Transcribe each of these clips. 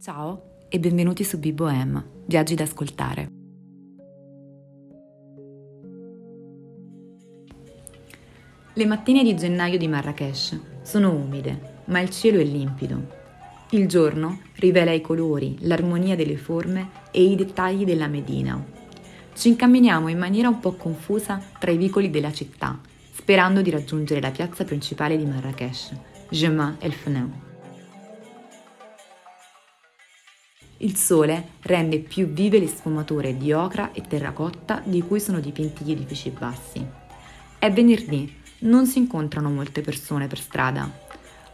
Ciao e benvenuti su Biboem, viaggi da ascoltare. Le mattine di gennaio di Marrakesh sono umide, ma il cielo è limpido. Il giorno rivela i colori, l'armonia delle forme e i dettagli della Medina. Ci incamminiamo in maniera un po' confusa tra i vicoli della città, sperando di raggiungere la piazza principale di Marrakesh, Jema el Fneu. Il sole rende più vive le sfumature di ocra e terracotta di cui sono dipinti gli edifici bassi. È venerdì, non si incontrano molte persone per strada.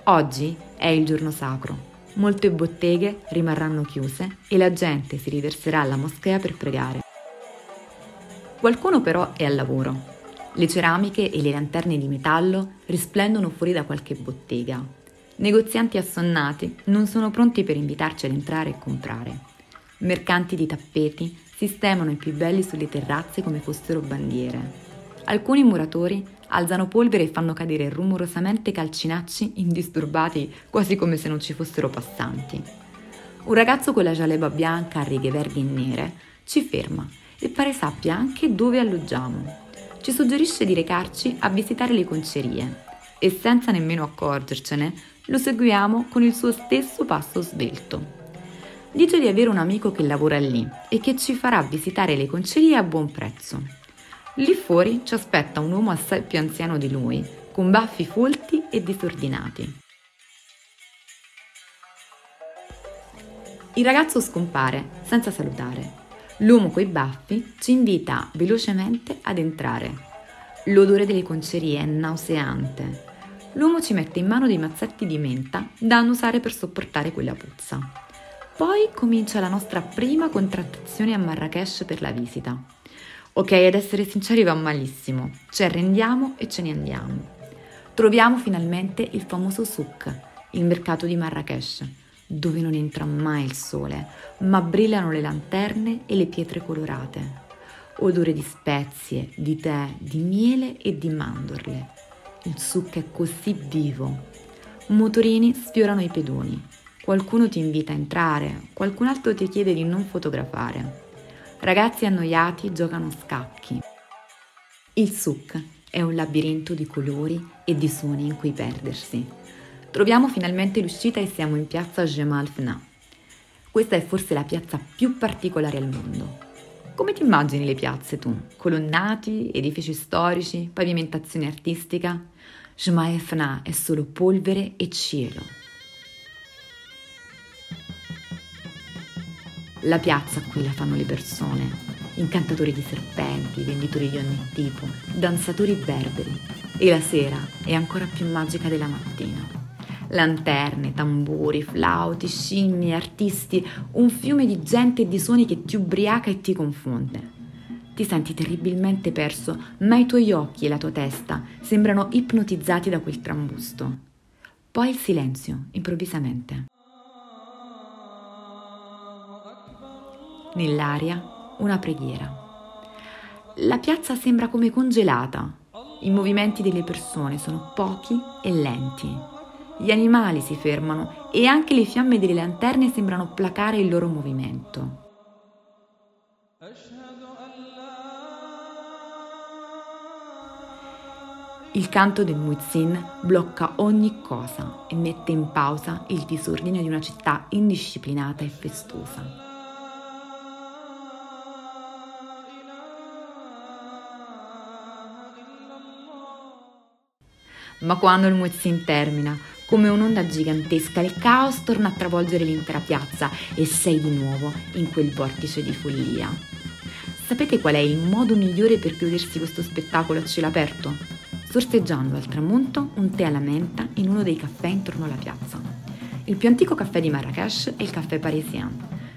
Oggi è il giorno sacro. Molte botteghe rimarranno chiuse e la gente si riverserà alla moschea per pregare. Qualcuno però è al lavoro. Le ceramiche e le lanterne di metallo risplendono fuori da qualche bottega Negozianti assonnati non sono pronti per invitarci ad entrare e comprare. Mercanti di tappeti sistemano i più belli sulle terrazze come fossero bandiere. Alcuni muratori alzano polvere e fanno cadere rumorosamente calcinacci indisturbati quasi come se non ci fossero passanti. Un ragazzo con la gialeba bianca a righe verdi e nere ci ferma e pare sappia anche dove alloggiamo. Ci suggerisce di recarci a visitare le concerie e senza nemmeno accorgercene lo seguiamo con il suo stesso passo svelto. Dice di avere un amico che lavora lì e che ci farà visitare le concerie a buon prezzo. Lì fuori ci aspetta un uomo assai più anziano di lui, con baffi folti e disordinati. Il ragazzo scompare senza salutare. L'uomo coi baffi ci invita velocemente ad entrare. L'odore delle concerie è nauseante l'uomo ci mette in mano dei mazzetti di menta da annusare per sopportare quella puzza. Poi comincia la nostra prima contrattazione a Marrakesh per la visita. Ok, ad essere sinceri va malissimo, ci arrendiamo e ce ne andiamo. Troviamo finalmente il famoso souk, il mercato di Marrakesh, dove non entra mai il sole, ma brillano le lanterne e le pietre colorate. Odore di spezie, di tè, di miele e di mandorle il succo è così vivo. Motorini sfiorano i pedoni. Qualcuno ti invita a entrare, qualcun altro ti chiede di non fotografare. Ragazzi annoiati giocano scacchi. Il souk è un labirinto di colori e di suoni in cui perdersi. Troviamo finalmente l'uscita e siamo in piazza Jemal Fna. Questa è forse la piazza più particolare al mondo. Come ti immagini le piazze tu? Colonnati, edifici storici, pavimentazione artistica? Shmaefna è solo polvere e cielo. La piazza qui la fanno le persone, incantatori di serpenti, venditori di ogni tipo, danzatori berberi. E la sera è ancora più magica della mattina. Lanterne, tamburi, flauti, scimmie, artisti, un fiume di gente e di suoni che ti ubriaca e ti confonde. Ti senti terribilmente perso, ma i tuoi occhi e la tua testa sembrano ipnotizzati da quel trambusto. Poi il silenzio, improvvisamente. Nell'aria una preghiera. La piazza sembra come congelata. I movimenti delle persone sono pochi e lenti. Gli animali si fermano e anche le fiamme delle lanterne sembrano placare il loro movimento. Il canto del muezzin blocca ogni cosa e mette in pausa il disordine di una città indisciplinata e festosa. Ma quando il muezzin termina, come un'onda gigantesca, il caos torna a travolgere l'intera piazza e sei di nuovo in quel vortice di follia. Sapete qual è il modo migliore per godersi questo spettacolo a cielo aperto? sorseggiando al tramonto un tè alla menta in uno dei caffè intorno alla piazza. Il più antico caffè di Marrakesh è il caffè parisien,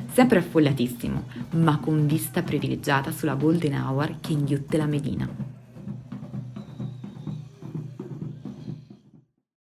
sempre affollatissimo, ma con vista privilegiata sulla Golden Hour che inghiotte la Medina.